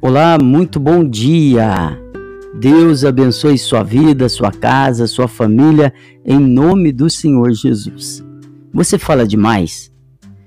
Olá, muito bom dia. Deus abençoe sua vida, sua casa, sua família, em nome do Senhor Jesus. Você fala demais?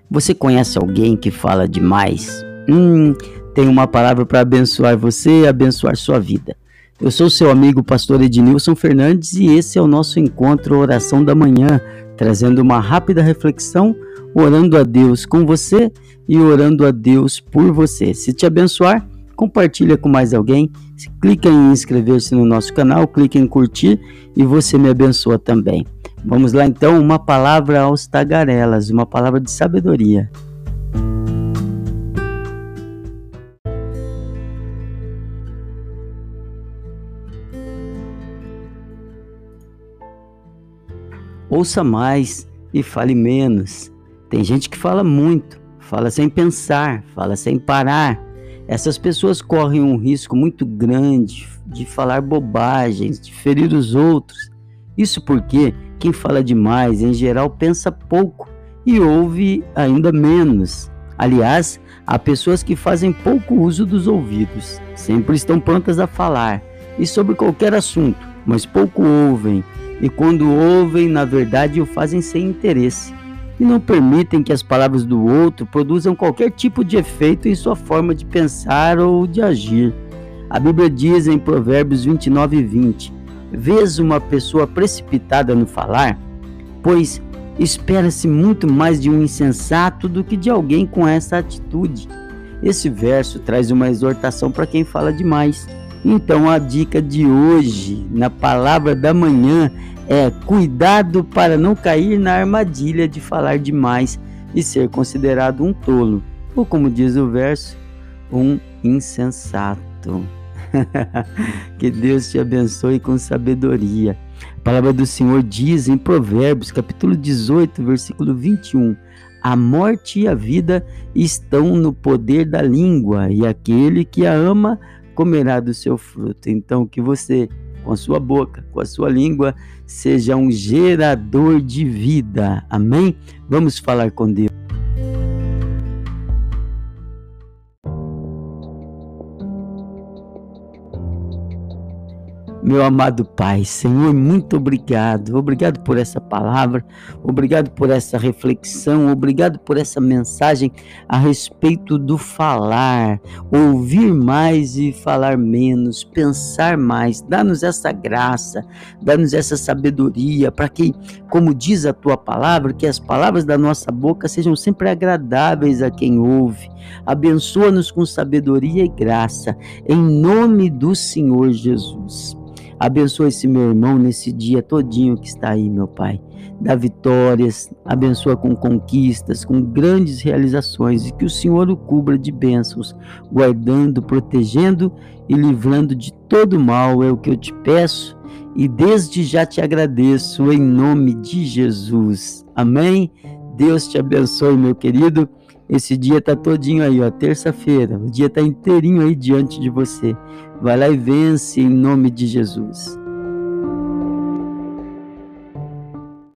Você conhece alguém que fala demais? Hum, tem uma palavra para abençoar você e abençoar sua vida. Eu sou seu amigo pastor Ednilson Fernandes e esse é o nosso encontro Oração da Manhã, trazendo uma rápida reflexão, orando a Deus com você e orando a Deus por você. Se te abençoar, compartilha com mais alguém, clica em inscrever-se no nosso canal, clica em curtir e você me abençoa também. Vamos lá então, uma palavra aos tagarelas, uma palavra de sabedoria. Ouça mais e fale menos. Tem gente que fala muito, fala sem pensar, fala sem parar essas pessoas correm um risco muito grande de falar bobagens, de ferir os outros. Isso porque quem fala demais, em geral, pensa pouco e ouve ainda menos. Aliás, há pessoas que fazem pouco uso dos ouvidos, sempre estão prontas a falar e sobre qualquer assunto, mas pouco ouvem, e quando ouvem, na verdade, o fazem sem interesse e não permitem que as palavras do outro produzam qualquer tipo de efeito em sua forma de pensar ou de agir. A Bíblia diz em Provérbios 29 e 20: Vês uma pessoa precipitada no falar? Pois espera-se muito mais de um insensato do que de alguém com essa atitude. Esse verso traz uma exortação para quem fala demais. Então a dica de hoje, na palavra da manhã, é cuidado para não cair na armadilha de falar demais e ser considerado um tolo, ou como diz o verso, um insensato. que Deus te abençoe com sabedoria. A palavra do Senhor diz em Provérbios, capítulo 18, versículo 21: A morte e a vida estão no poder da língua, e aquele que a ama comerá do seu fruto. Então, que você com a sua boca, com a sua língua, seja um gerador de vida. Amém? Vamos falar com Deus. Meu amado Pai, Senhor, muito obrigado. Obrigado por essa palavra, obrigado por essa reflexão, obrigado por essa mensagem a respeito do falar, ouvir mais e falar menos, pensar mais. Dá-nos essa graça, dá-nos essa sabedoria para que, como diz a tua palavra, que as palavras da nossa boca sejam sempre agradáveis a quem ouve. Abençoa-nos com sabedoria e graça, em nome do Senhor Jesus. Abençoa esse meu irmão nesse dia todinho que está aí, meu Pai. Dá vitórias, abençoa com conquistas, com grandes realizações e que o Senhor o cubra de bênçãos, guardando, protegendo e livrando de todo mal, é o que eu te peço e desde já te agradeço em nome de Jesus. Amém? Deus te abençoe, meu querido. Esse dia tá todinho aí, ó, terça-feira. O dia tá inteirinho aí diante de você. Vai lá e vence em nome de Jesus.